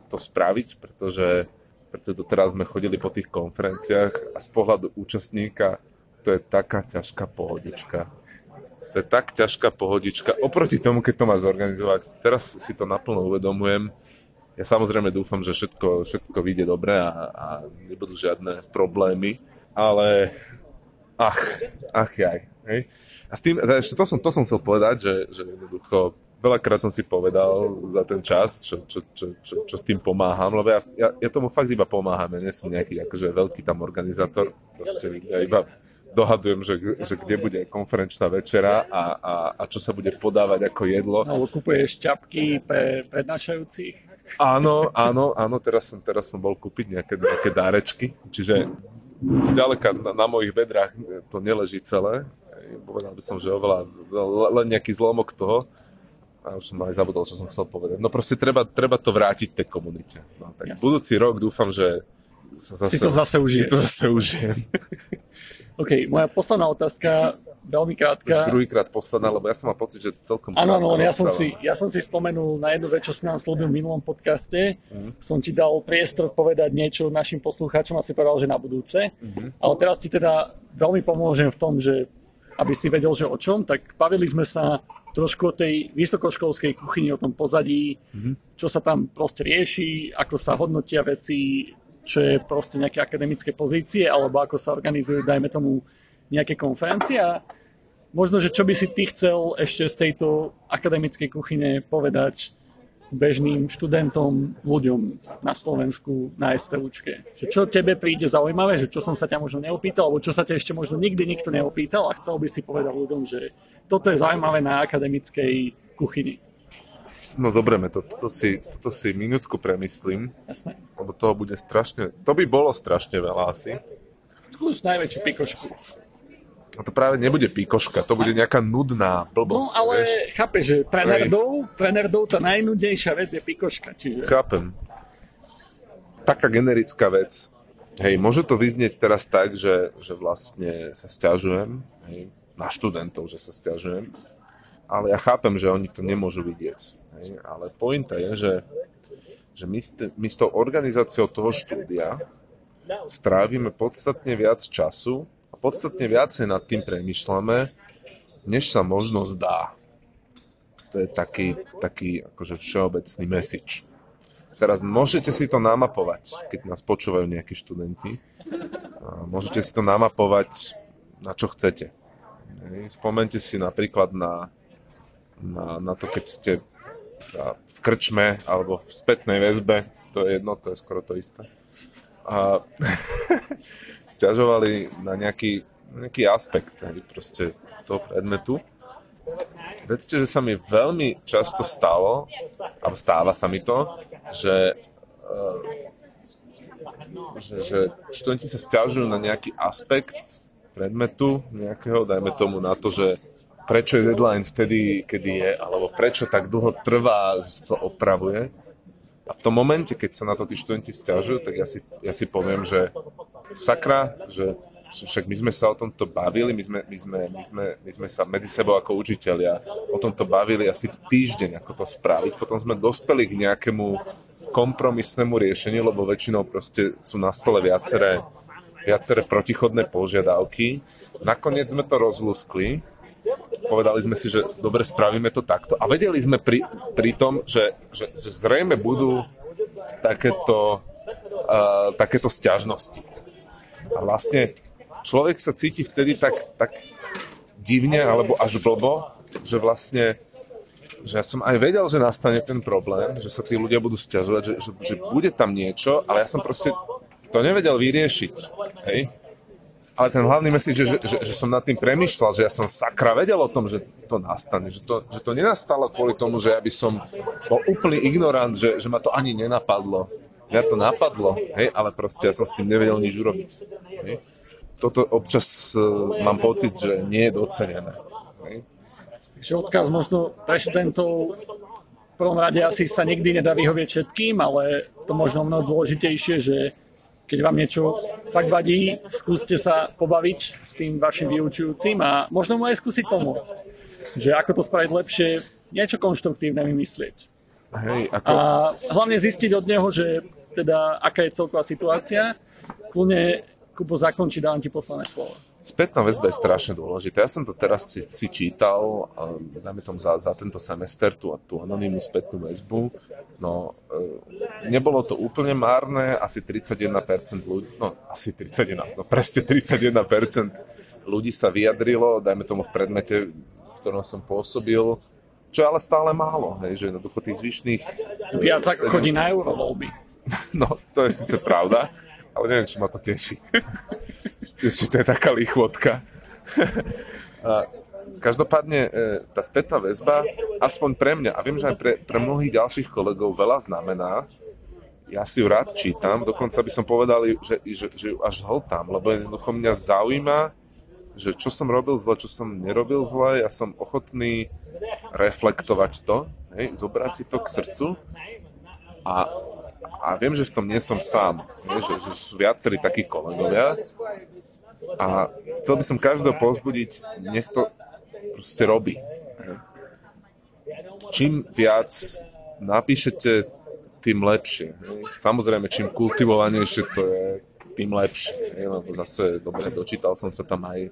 to spraviť, pretože, pretože doteraz sme chodili po tých konferenciách a z pohľadu účastníka to je taká ťažká pohodička. To je tak ťažká pohodička oproti tomu, keď to má zorganizovať. Teraz si to naplno uvedomujem, ja samozrejme dúfam, že všetko, všetko vyjde dobre a, a nebudú žiadne problémy, ale ach, ach jaj. Hej. A s tým, ešte to som, to som chcel povedať, že, že jednoducho veľakrát som si povedal za ten čas, čo, čo, čo, čo, čo s tým pomáham, lebo ja, ja, ja tomu fakt iba pomáham, ja nie som nejaký akože veľký tam organizátor, proste ja iba dohadujem, že, že kde bude konferenčná večera a, a, a čo sa bude podávať ako jedlo. Alebo kupuješ čapky pre prednášajúcich. Áno, áno, áno, teraz som, teraz som bol kúpiť nejaké, nejaké dárečky, čiže zďaleka na, na mojich bedrách to neleží celé. Povedal by som, že oveľa len nejaký zlomok toho. A už som aj zabudol, čo som chcel povedať. No proste treba, treba to vrátiť tej komunite. No, tak budúci rok dúfam, že sa zase, si to zase užiješ. Si to zase užijem. OK, moja posledná otázka, veľmi krátka. Už druhýkrát posledná, lebo ja som mal pocit, že celkom Áno, áno, ja som, si, ja som si spomenul na jednu vec, čo si nám slúbil v minulom podcaste. Mm. Som ti dal priestor povedať niečo našim poslucháčom a si povedal, že na budúce. Mm-hmm. Ale teraz ti teda veľmi pomôžem v tom, že aby si vedel, že o čom, tak bavili sme sa trošku o tej vysokoškolskej kuchyni, o tom pozadí, mm-hmm. čo sa tam proste rieši, ako sa hodnotia veci, čo je proste nejaké akademické pozície, alebo ako sa organizujú, dajme tomu, nejaké konferencie. A možno, že čo by si ty chcel ešte z tejto akademickej kuchyne povedať bežným študentom, ľuďom na Slovensku, na STUčke. Že čo tebe príde zaujímavé, že čo som sa ťa možno neopýtal, alebo čo sa ťa ešte možno nikdy nikto neopýtal a chcel by si povedať ľuďom, že toto je zaujímavé na akademickej kuchyni. No dobre, to, toto, si, toto si minútku premyslím. Jasné. Lebo toho bude strašne, to by bolo strašne veľa asi. Už najväčšiu pikošku. No to práve nebude pikoška, to bude nejaká nudná blbosť. No ale vieš? chápe, že pre nerdov, pre nerdov tá najnudnejšia vec je pikoška. Čiže... Chápem. Taká generická vec. Hej, môže to vyznieť teraz tak, že, že vlastne sa stiažujem, hej, na študentov, že sa stiažujem, ale ja chápem, že oni to nemôžu vidieť. Hej, ale pointa je, že, že my, st- my s tou organizáciou toho štúdia strávime podstatne viac času a podstatne viacej nad tým premyšľame, než sa možno zdá. To je taký, taký akože všeobecný message. Teraz môžete si to namapovať, keď nás počúvajú nejakí študenti. Môžete si to namapovať, na čo chcete. Spomente si napríklad na, na, na to, keď ste sa v krčme alebo v spätnej väzbe, to je jedno, to je skoro to isté. A stiažovali na nejaký, nejaký aspekt proste toho predmetu. Vedzte, že sa mi veľmi často stalo, alebo stáva sa mi to, že, uh, že, že študenti sa stiažujú na nejaký aspekt predmetu nejakého, dajme tomu na to, že prečo je deadline vtedy, kedy je, alebo prečo tak dlho trvá, že sa to opravuje. A v tom momente, keď sa na to tí študenti stiažujú, tak ja si, ja si poviem, že sakra, že však my sme sa o tomto bavili, my sme, my, sme, my, sme, my sme sa medzi sebou ako učiteľia o tomto bavili asi týždeň, ako to spraviť. Potom sme dospeli k nejakému kompromisnému riešeniu, lebo väčšinou proste sú na stole viaceré, viaceré protichodné požiadavky. Nakoniec sme to rozluskli povedali sme si, že dobre, spravíme to takto. A vedeli sme pri, pri tom, že, že, zrejme budú takéto, uh, takéto stiažnosti. A vlastne človek sa cíti vtedy tak, tak divne alebo až blbo, že vlastne že ja som aj vedel, že nastane ten problém, že sa tí ľudia budú stiažovať, že, že, že bude tam niečo, ale ja som proste to nevedel vyriešiť. Hej? Ale ten hlavný message, že, že, že som nad tým premyšľal, že ja som sakra vedel o tom, že to nastane, že to, že to nenastalo kvôli tomu, že ja by som bol úplný ignorant, že, že ma to ani nenapadlo. Mňa to napadlo, hej, ale proste ja som s tým nevedel nič urobiť. Hej. Toto občas uh, mám pocit, že nie je docenené. Hej. Takže odkaz možno pre študentov v prvom rade asi sa nikdy nedá vyhovieť všetkým, ale to možno mnoho dôležitejšie, že keď vám niečo fakt vadí, skúste sa pobaviť s tým vašim vyučujúcim a možno mu aj skúsiť pomôcť. Že ako to spraviť lepšie, niečo konštruktívne vymyslieť. Hej, ako... A hlavne zistiť od neho, že teda aká je celková situácia. Kľudne Kubo zakončí, dávam ti poslané slovo. Spätná väzba je strašne dôležitá. Ja som to teraz si, si čítal, dáme tomu za, za tento semester, tú, tú anonimnú spätnú väzbu. No, e, nebolo to úplne márne, asi 31% ľudí, no asi 31, no presne 31% ľudí sa vyjadrilo, dajme tomu v predmete, v ktorom som pôsobil, čo je ale stále málo, hej, že jednoducho tých zvyšných... Viac ako chodí na eurovoľby. No, to je síce pravda, ale neviem, či ma to teší. či to je taká lichvotka. Každopádne e, tá spätná väzba, aspoň pre mňa, a viem, že aj pre, pre mnohých ďalších kolegov veľa znamená, ja si ju rád čítam, dokonca by som povedal, že, že, že ju až hltám, lebo jednoducho mňa zaujíma, že čo som robil zle, čo som nerobil zle, ja som ochotný reflektovať to, hej, zobrať si to k srdcu a a viem, že v tom nie som sám, nie? Že, že sú viacerí takí kolegovia a chcel by som každého pozbudiť, nech to proste robí. Čím viac napíšete, tým lepšie. Samozrejme, čím kultivovanejšie to je, tým lepšie. Lebo zase, dobre, dočítal som sa tam aj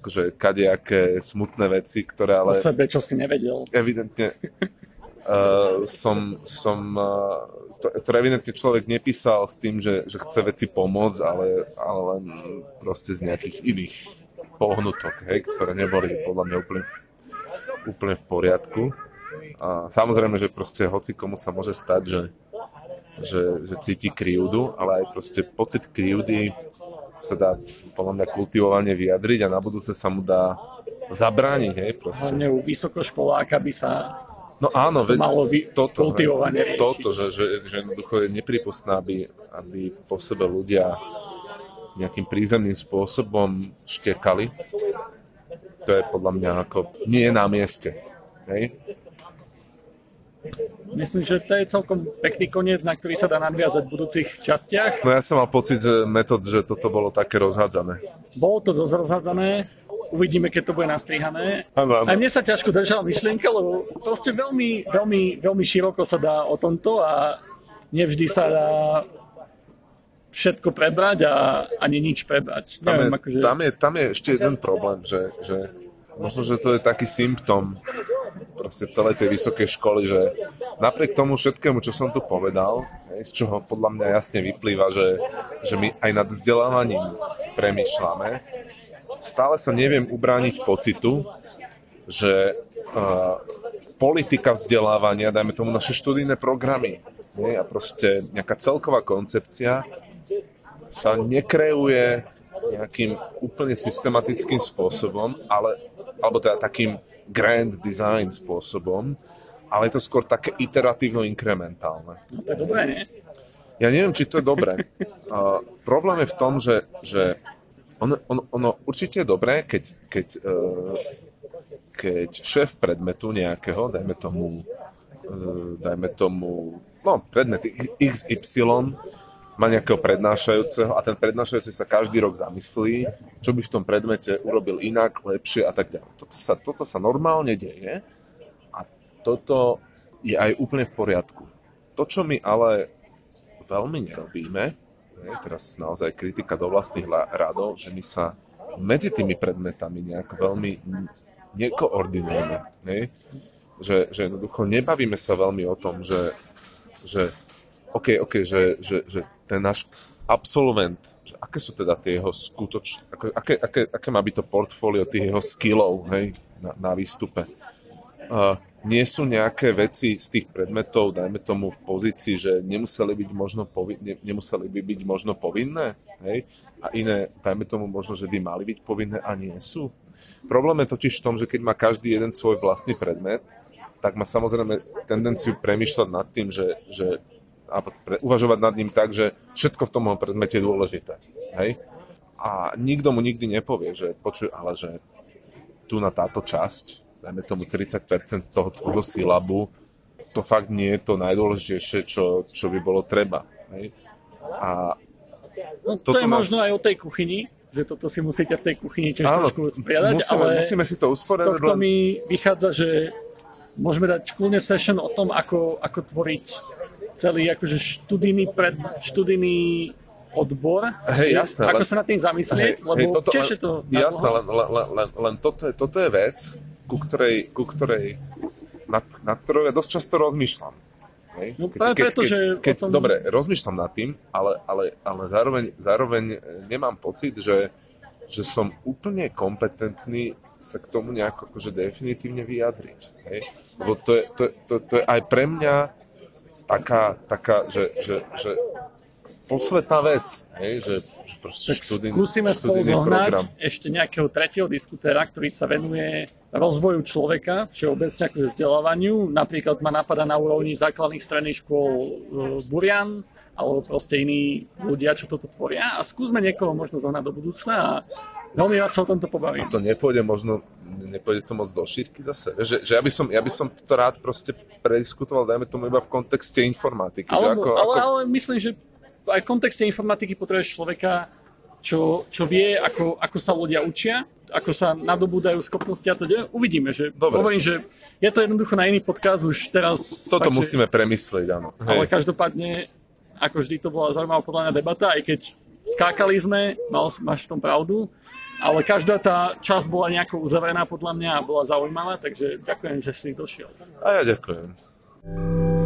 akože kadejaké smutné veci, ktoré ale... O sebe, čo si nevedel. Evidentne uh, som, som uh, ktoré evidentne človek nepísal s tým, že, že chce veci pomôcť, ale, ale len proste z nejakých iných pohnutok, hej, ktoré neboli podľa mňa úplne, úplne v poriadku. A samozrejme, že proste hoci komu sa môže stať, že, že, že cíti krivdu, ale aj proste pocit krivdy sa dá podľa mňa kultivovane vyjadriť a na budúce sa mu dá zabrániť, hej, proste. Hlavne u vysokoškoláka by sa No áno, to malo by toto, kultivovanie toto, že, že, že jednoducho je nepripustné, aby, aby po sebe ľudia nejakým prízemným spôsobom štekali. To je podľa mňa ako nie je na mieste. Hej? Myslím, že to je celkom pekný koniec, na ktorý sa dá nadviazať v budúcich častiach. No ja som mal pocit, že metod, že toto bolo také rozhádzané. Bolo to dosť rozhádzané, uvidíme, keď to bude nastrihané. Ano, ano. Aj mne sa ťažko držala myšlienka, lebo proste veľmi, veľmi, veľmi široko sa dá o tomto a nevždy sa dá všetko prebrať a ani nič prebrať. Tam, Neviem, je, akože... tam, je, tam je ešte jeden problém, že, že možno, že to je taký symptom proste celej tej vysokej školy, že napriek tomu všetkému, čo som tu povedal, z čoho podľa mňa jasne vyplýva, že, že my aj nad vzdelávaním premýšľame, stále sa neviem ubrániť pocitu, že uh, politika vzdelávania, dajme tomu naše študijné programy nie? a proste nejaká celková koncepcia sa nekreuje nejakým úplne systematickým spôsobom, ale, alebo teda takým grand design spôsobom, ale je to skôr také iteratívno-inkrementálne. No to je dobré, nie? Ja neviem, či to je dobré. Uh, problém je v tom, že, že ono, ono, ono určite je dobré, keď, keď, uh, keď šéf predmetu nejakého, dajme tomu, uh, dajme tomu, no, predmet XY má nejakého prednášajúceho a ten prednášajúci sa každý rok zamyslí, čo by v tom predmete urobil inak, lepšie a tak ďalej. Toto sa, toto sa normálne deje a toto je aj úplne v poriadku. To, čo my ale veľmi nerobíme, hej, teraz naozaj kritika do vlastných radov, že my sa medzi tými predmetami nejak veľmi nekoordinujeme. Hej? Že, že jednoducho nebavíme sa veľmi o tom, že, že OK, OK, že, že, že ten náš absolvent, že aké sú teda tie jeho skutočné, aké, aké, aké má byť to portfólio tých jeho skillov hej, na, na výstupe. Uh, nie sú nejaké veci z tých predmetov, dajme tomu v pozícii, že nemuseli byť možno, povi- ne, nemuseli by byť možno povinné, hej? a iné, dajme tomu možno, že by mali byť povinné a nie sú. Problém je totiž v tom, že keď má každý jeden svoj vlastný predmet, tak má samozrejme tendenciu premýšľať nad tým, že, že a pre, uvažovať nad ním tak, že všetko v tom predmete je dôležité. Hej? A nikto mu nikdy nepovie, že počuj, ale že tu na táto časť, dajme tomu 30% toho tvojho silabu, to fakt nie je to najdôležitejšie, čo, čo by bolo treba. Hej? A no, to je nás... možno aj o tej kuchyni, že toto si musíte v tej kuchyni tiež Áno, trošku usporiadať, musíme, ale musíme si to usporiadať. Z tohto mi vychádza, že môžeme dať kľudne session o tom, ako, ako tvoriť celý akože študijný, pred, študijný odbor. Hej, jasné. Ako len, sa nad tým zamyslieť, hej, lebo hej, toto, je to... Jasné, len, len, len, len toto, je, toto je vec, ku ktorej, ku ktorej nad, nad ktorou ja dosť často rozmýšľam. Hej? No keď, preto, keď, že keď, tom... Dobre, rozmýšľam nad tým, ale, ale, ale zároveň, zároveň nemám pocit, že, že som úplne kompetentný sa k tomu nejako akože definitívne vyjadriť. Hej? Lebo to je, to, to, to je aj pre mňa taká, taká že, že, že posvetná vec, hej, že, že proste tak študin, skúsime spolu zohnať program. ešte nejakého tretieho diskutéra, ktorý sa venuje rozvoju človeka, všeobecne ako vzdelávaniu. Napríklad ma napadá na úrovni základných stredných škôl uh, Burian, alebo proste iní ľudia, čo toto tvoria. A skúsme niekoho možno zohnať do budúcna a veľmi rád sa o tomto pobavím. A to nepôjde možno, nepôjde to moc do šírky zase. Že, že ja, by som, ja by som to rád proste prediskutoval, dajme tomu iba v kontexte informatiky. Ale, že ako, ale, ako... ale myslím, že aj v kontexte informatiky potrebuješ človeka, čo, čo vie, ako, ako sa ľudia učia, ako sa nadobúdajú schopnosti a teda uvidíme, že Dobre. hovorím, že je to jednoducho na iný podcast už teraz. Toto fakt, musíme že... premyslieť, áno. Hej. Ale každopádne ako vždy to bola zaujímavá podľa mňa debata, aj keď skákali sme, mal, máš v tom pravdu, ale každá tá časť bola nejako uzavrená podľa mňa a bola zaujímavá, takže ďakujem, že si došiel. A ja ďakujem.